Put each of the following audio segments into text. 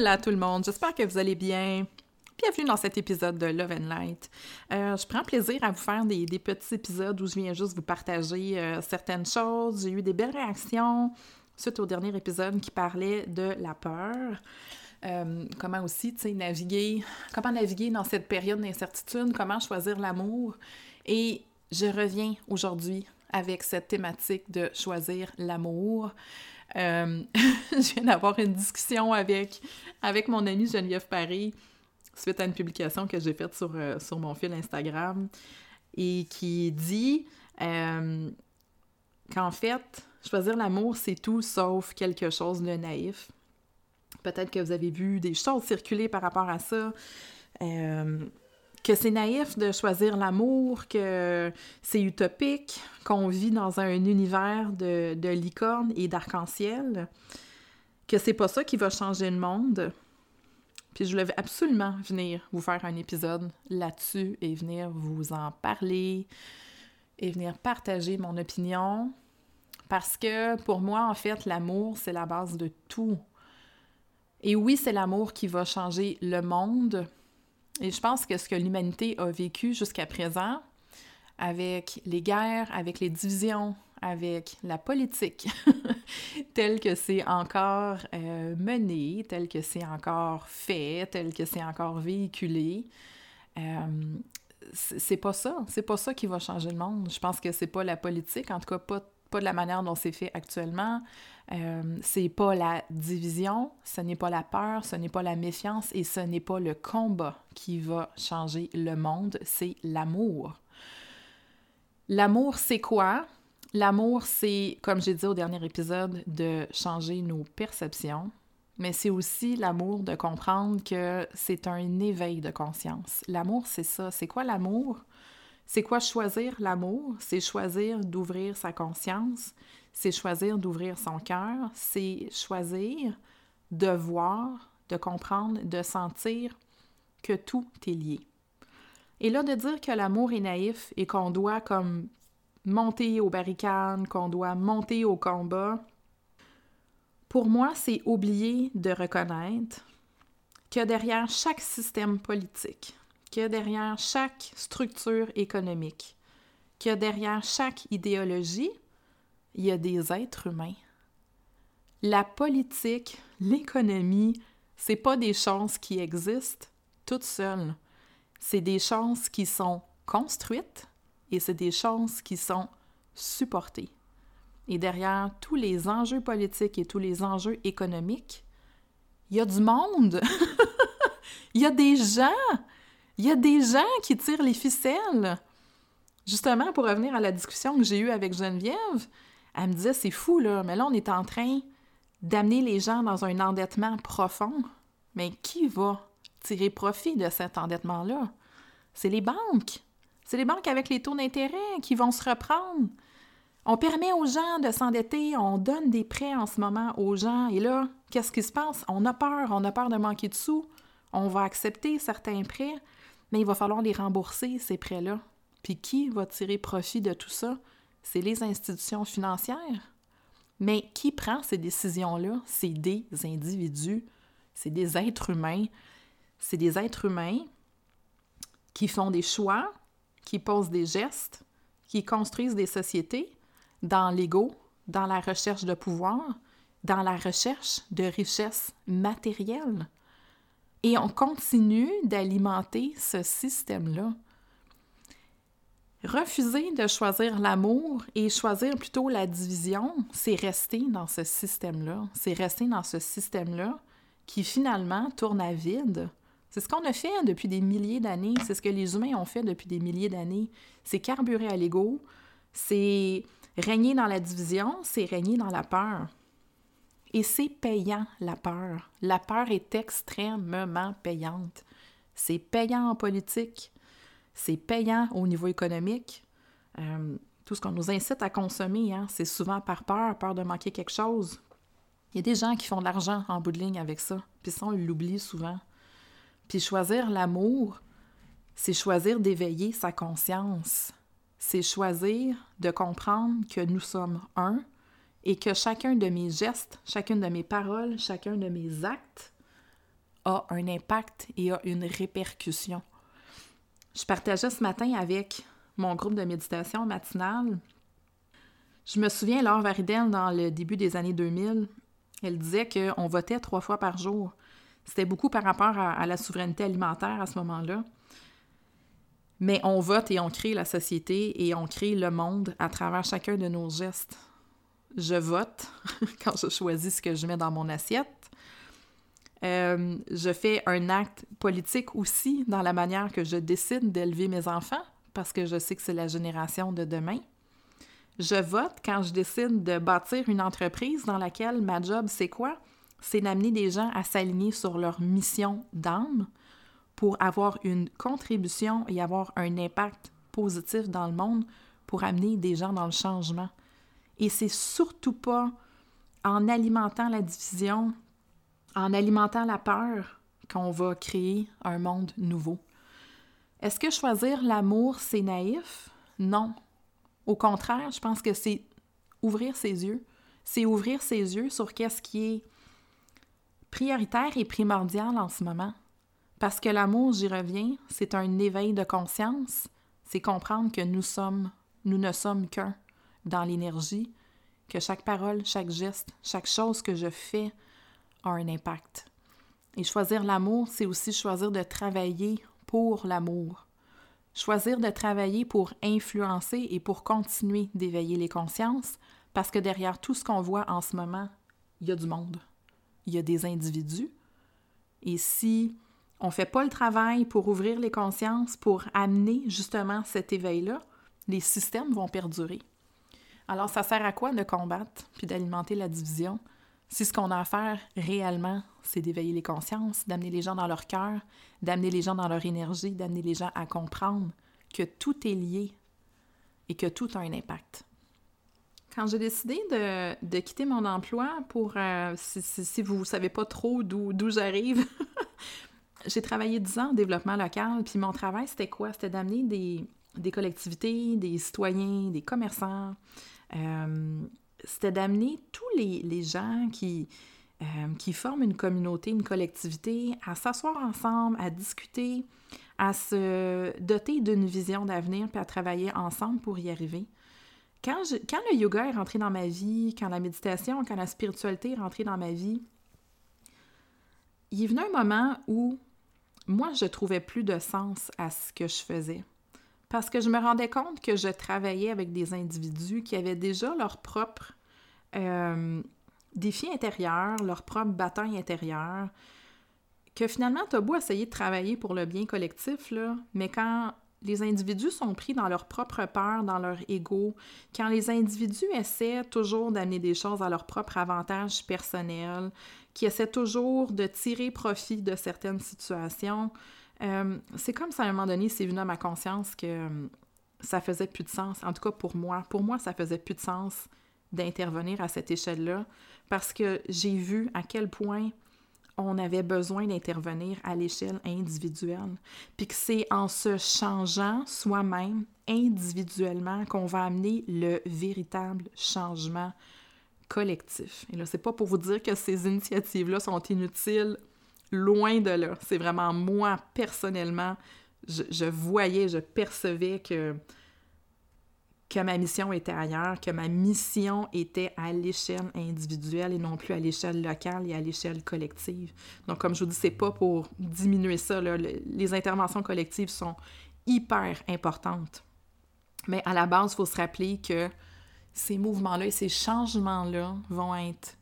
Hola tout le monde, j'espère que vous allez bien. Bienvenue dans cet épisode de Love and Light. Euh, je prends plaisir à vous faire des, petits épisodes où je viens juste vous partager euh, certaines choses. J'ai eu des belles réactions suite au dernier épisode qui parlait de la peur. Euh, comment aussi, naviguer, comment naviguer dans cette période d'incertitude, comment choisir l'amour. Et je reviens aujourd'hui avec cette thématique de choisir l'amour. Euh, je viens d'avoir une discussion avec, avec mon amie Geneviève Paris suite à une publication que j'ai faite sur, euh, sur mon fil Instagram et qui dit euh, qu'en fait, choisir l'amour, c'est tout sauf quelque chose de naïf. Peut-être que vous avez vu des choses circuler par rapport à ça que c'est naïf de choisir l'amour, que c'est utopique, qu'on vit dans un univers de, de licorne et d'arc-en-ciel, que c'est pas ça qui va changer le monde. Puis je voulais absolument venir vous faire un épisode là-dessus et venir vous en parler et venir partager mon opinion. Parce que pour moi, en fait, l'amour, c'est la base de tout. Et oui, c'est l'amour qui va changer le monde, et je pense que ce que l'humanité a vécu jusqu'à présent, avec les guerres, avec les divisions, avec la politique, telle que c'est encore euh, mené, telle que c'est encore fait, telle que c'est encore véhiculé, euh, c'est pas ça. C'est pas ça qui va changer le monde. Je pense que c'est pas la politique, en tout cas pas pas de la manière dont c'est fait actuellement. Euh, c'est pas la division, ce n'est pas la peur, ce n'est pas la méfiance et ce n'est pas le combat qui va changer le monde, c'est l'amour. L'amour, c'est quoi? L'amour, c'est, comme j'ai dit au dernier épisode, de changer nos perceptions, mais c'est aussi l'amour de comprendre que c'est un éveil de conscience. L'amour, c'est ça. C'est quoi l'amour? C'est quoi choisir l'amour? C'est choisir d'ouvrir sa conscience, c'est choisir d'ouvrir son cœur, c'est choisir de voir, de comprendre, de sentir que tout est lié. Et là, de dire que l'amour est naïf et qu'on doit comme monter aux barricades, qu'on doit monter au combat, pour moi, c'est oublier de reconnaître que derrière chaque système politique, qu'il y a derrière chaque structure économique, qu'il y a derrière chaque idéologie, il y a des êtres humains. La politique, l'économie, c'est pas des choses qui existent toutes seules. C'est des choses qui sont construites et c'est des choses qui sont supportées. Et derrière tous les enjeux politiques et tous les enjeux économiques, il y a du monde. il y a des gens. Il y a des gens qui tirent les ficelles. Justement, pour revenir à la discussion que j'ai eue avec Geneviève, elle me disait c'est fou, là, mais là, on est en train d'amener les gens dans un endettement profond. Mais qui va tirer profit de cet endettement-là? C'est les banques. C'est les banques avec les taux d'intérêt qui vont se reprendre. On permet aux gens de s'endetter, on donne des prêts en ce moment aux gens, et là, qu'est-ce qui se passe? On a peur, on a peur de manquer de sous, on va accepter certains prêts, mais il va falloir les rembourser, ces prêts-là. Puis qui va tirer profit de tout ça? C'est les institutions financières. Mais qui prend ces décisions-là? C'est des individus, c'est des êtres humains. C'est des êtres humains qui font des choix, qui posent des gestes, qui construisent des sociétés dans l'ego, dans la recherche de pouvoir, dans la recherche de richesses matérielles. Et on continue d'alimenter ce système-là. Refuser de choisir l'amour et choisir plutôt la division, c'est rester dans ce système-là. C'est rester dans ce système-là qui finalement tourne à vide. C'est ce qu'on a fait depuis des milliers d'années. C'est ce que les humains ont fait depuis des milliers d'années. C'est carburer à l'ego, c'est régner dans la division, c'est régner dans la peur. Et c'est payant, la peur. La peur est extrêmement payante. C'est payant en politique, c'est payant au niveau économique. Euh, tout ce qu'on nous incite à consommer, hein, c'est souvent par peur, peur de manquer quelque chose. Il y a des gens qui font de l'argent en bout de ligne avec ça, puis ça, on l'oublie souvent. Puis choisir l'amour, c'est choisir d'éveiller sa conscience. C'est choisir de comprendre que nous sommes un, et que chacun de mes gestes, chacune de mes paroles, chacun de mes actes a un impact et a une répercussion. Je partageais ce matin avec mon groupe de méditation matinale. Je me souviens, Laure Varidel, dans le début des années 2000, elle disait qu'on votait trois fois par jour. C'était beaucoup par rapport à, à la souveraineté alimentaire à ce moment-là. Mais on vote et on crée la société et on crée le monde à travers chacun de nos gestes je vote quand je choisis ce que je mets dans mon assiette. Euh, je fais un acte politique aussi dans la manière que je décide d'élever mes enfants, parce que je sais que c'est la génération de demain. Je vote quand je décide de bâtir une entreprise dans laquelle ma job, c'est quoi? C'est d'amener des gens à s'aligner sur leur mission d'âme pour avoir une contribution et avoir un impact positif dans le monde pour amener des gens dans le changement. Et c'est surtout pas en alimentant la division, en alimentant la peur, qu'on va créer un monde nouveau. Est-ce que choisir l'amour, c'est naïf? Non. Au contraire, je pense que c'est ouvrir ses yeux. C'est ouvrir ses yeux sur qu'est-ce qui est prioritaire et primordial en ce moment. Parce que l'amour, j'y reviens, c'est un éveil de conscience. C'est comprendre que nous sommes, nous ne sommes qu'un dans l'énergie, que chaque parole, chaque geste, chaque chose que je fais a un impact. Et choisir l'amour, c'est aussi choisir de travailler pour l'amour. Choisir de travailler pour influencer et pour continuer d'éveiller les consciences, parce que derrière tout ce qu'on voit en ce moment, il y a du monde. Il y a des individus. Et si on ne fait pas le travail pour ouvrir les consciences, pour amener justement cet éveil-là, les systèmes vont perdurer. Alors, ça sert à quoi de combattre puis d'alimenter la division? Si ce qu'on a à faire réellement, c'est d'éveiller les consciences, d'amener les gens dans leur cœur, d'amener les gens dans leur énergie, d'amener les gens à comprendre que tout est lié et que tout a un impact. Quand j'ai décidé de, quitter mon emploi pour, euh, si, vous ne savez pas trop d'où j'arrive, j'ai travaillé 10 ans en développement local, puis mon travail, c'était quoi? C'était d'amener des, des collectivités, des citoyens, des commerçants, euh, c'était d'amener tous les, gens qui, euh, qui forment une communauté, une collectivité, à s'asseoir ensemble, à discuter, à se doter d'une vision d'avenir, puis à travailler ensemble pour y arriver. Quand, quand le yoga est rentré dans ma vie, quand la méditation, quand la spiritualité est rentrée dans ma vie, il est venu un moment où moi, je trouvais plus de sens à ce que je faisais parce que je me rendais compte que je travaillais avec des individus qui avaient déjà leur propre euh, défi intérieur, leur propre bataille intérieure, que finalement, tu as beau essayer de travailler pour le bien collectif, mais quand les individus sont pris dans leur propre peur, dans leur ego, quand les individus essaient toujours d'amener des choses à leur propre avantage personnel, qui essaient toujours de tirer profit de certaines situations, euh, c'est comme si à un moment donné, c'est venu à ma conscience que euh, ça faisait plus de sens, en tout cas pour moi. Pour moi, ça faisait plus de sens d'intervenir à cette échelle-là parce que j'ai vu à quel point on avait besoin d'intervenir à l'échelle individuelle. Puis que c'est en se changeant soi-même individuellement qu'on va amener le véritable changement collectif. Et là, c'est pas pour vous dire que ces initiatives-là sont inutiles Loin de là. C'est vraiment moi, personnellement, je, voyais, je percevais que que ma mission était ailleurs, que ma mission était à l'échelle individuelle et non plus à l'échelle locale et à l'échelle collective. Donc, comme je vous dis, c'est pas pour diminuer ça. Les interventions collectives sont hyper importantes. Mais à la base, il faut se rappeler que ces mouvements-là et ces changements-là vont être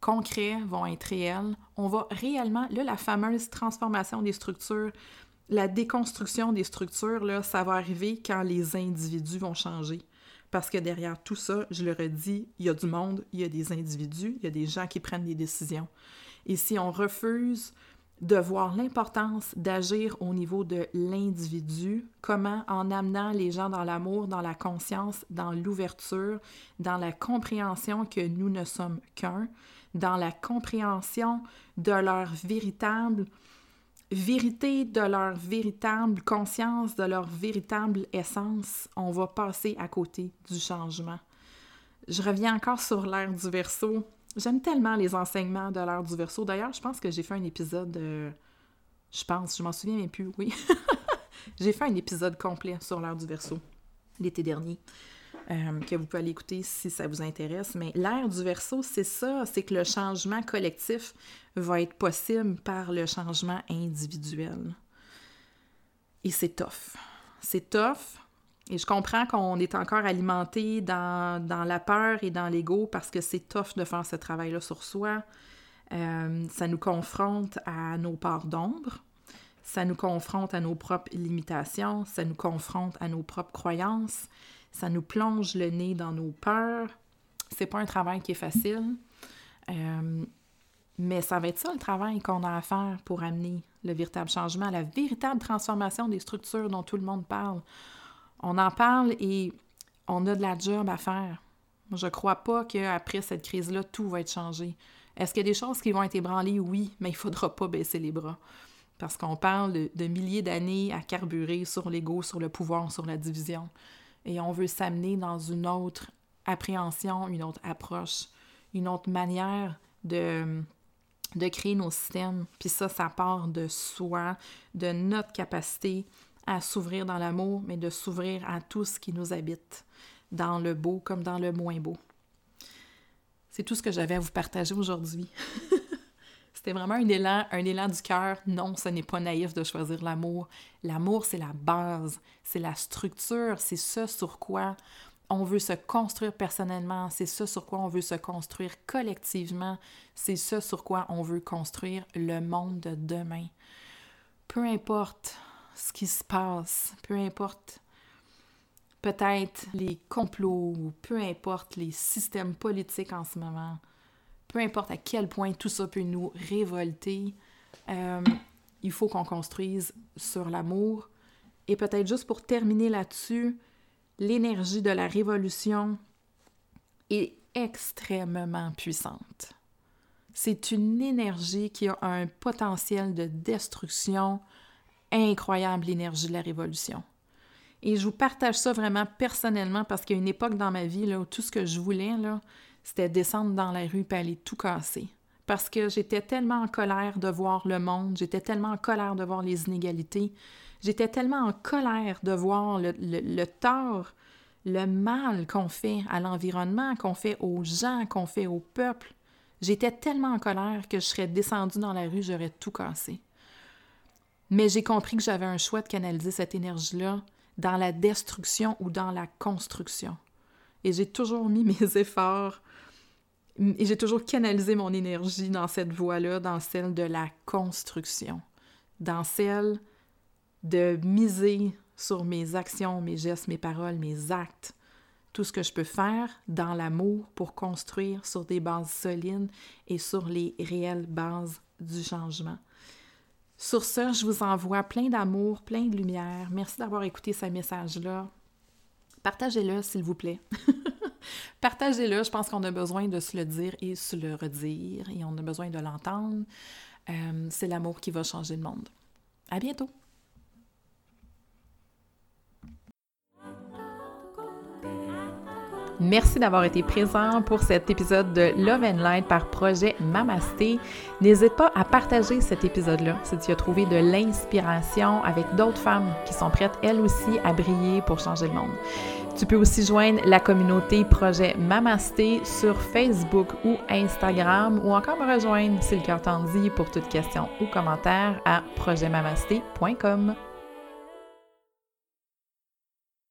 concrets, vont être réels. On va réellement, là, la fameuse transformation des structures la déconstruction des structures, là, ça va arriver quand les individus vont changer. Parce que derrière tout ça, je le redis, il y a du monde, il y a des individus, il y a des gens qui prennent des décisions. Et si on refuse de voir l'importance d'agir au niveau de l'individu, comment en amenant les gens dans l'amour, dans la conscience, dans l'ouverture, dans la compréhension que nous ne sommes qu'un, dans la compréhension de leur véritable vérité de leur véritable conscience, de leur véritable essence, on va passer à côté du changement. Je reviens encore sur l'ère du verso. J'aime tellement les enseignements de l'ère du verso. D'ailleurs, je pense que j'ai fait un épisode, euh, je pense, je m'en souviens même plus, oui. j'ai fait un épisode complet sur l'ère du verso l'été dernier. Euh, que vous pouvez aller écouter si ça vous intéresse. Mais l'ère du verso, c'est ça, c'est que le changement collectif va être possible par le changement individuel. Et c'est tough. C'est tough. Et je comprends qu'on est encore alimenté dans, dans la peur et dans l'ego parce que c'est tough de faire ce travail-là sur soi. Euh, ça nous confronte à nos parts d'ombre, ça nous confronte à nos propres limitations, ça nous confronte à nos propres croyances, ça nous plonge le nez dans nos peurs. C'est pas un travail qui est facile. Euh, mais ça va être ça le travail qu'on a à faire pour amener le véritable changement, la véritable transformation des structures dont tout le monde parle. On en parle et on a de la job à faire. Je ne crois pas qu'après cette crise-là, tout va être changé. Est-ce qu'il y a des choses qui vont être ébranlées? Oui, mais il ne faudra pas baisser les bras. Parce qu'on parle de, de milliers d'années à carburer sur l'ego, sur le pouvoir, sur la division et on veut s'amener dans une autre appréhension, une autre approche, une autre manière de, de créer nos systèmes. Puis ça, ça part de soi, de notre capacité à s'ouvrir dans l'amour, mais de s'ouvrir à tout ce qui nous habite, dans le beau comme dans le moins beau. C'est tout ce que j'avais à vous partager aujourd'hui. C'était vraiment un élan, un élan du cœur. Non, ce n'est pas naïf de choisir l'amour. L'amour, c'est la base, c'est la structure, c'est ce sur quoi on veut se construire personnellement, c'est ce sur quoi on veut se construire collectivement, c'est ce sur quoi on veut construire le monde de demain. Peu importe ce qui se passe, peu importe peut-être les complots, peu importe les systèmes politiques en ce moment, peu importe à quel point tout ça peut nous révolter, euh, il faut qu'on construise sur l'amour. Et peut-être juste pour terminer là-dessus, l'énergie de la révolution est extrêmement puissante. C'est une énergie qui a un potentiel de destruction incroyable, l'énergie de la révolution. Et je vous partage ça vraiment personnellement parce qu'il y a une époque dans ma vie là, où tout ce que je voulais, c'était descendre dans la rue et aller tout casser. Parce que j'étais tellement en colère de voir le monde, j'étais tellement en colère de voir les inégalités, j'étais tellement en colère de voir le, tort, le mal qu'on fait à l'environnement, qu'on fait aux gens, qu'on fait au peuple. J'étais tellement en colère que je serais descendue dans la rue, j'aurais tout cassé. Mais j'ai compris que j'avais un choix de canaliser cette énergie-là dans la destruction ou dans la construction. Et j'ai toujours mis mes efforts et j'ai toujours canalisé mon énergie dans cette voie-là, dans celle de la construction, dans celle de miser sur mes actions, mes gestes, mes paroles, mes actes, tout ce que je peux faire dans l'amour pour construire sur des bases solides et sur les réelles bases du changement. Sur ce, je vous envoie plein d'amour, plein de lumière. Merci d'avoir écouté ce message-là. Partagez-le, s'il vous plaît. Partagez-le, je pense qu'on a besoin de se le dire et se le redire, et on a besoin de l'entendre. Euh, c'est l'amour qui va changer le monde. À bientôt! Merci d'avoir été présent pour cet épisode de Love and Light par projet Mamasté. N'hésite pas à partager cet épisode-là si tu as trouvé de l'inspiration avec d'autres femmes qui sont prêtes elles aussi à briller pour changer le monde. Tu peux aussi joindre la communauté Projet Mamasté sur Facebook ou Instagram ou encore me rejoindre si le cœur t'en dit pour toute question ou commentaire à projetmamasté.com.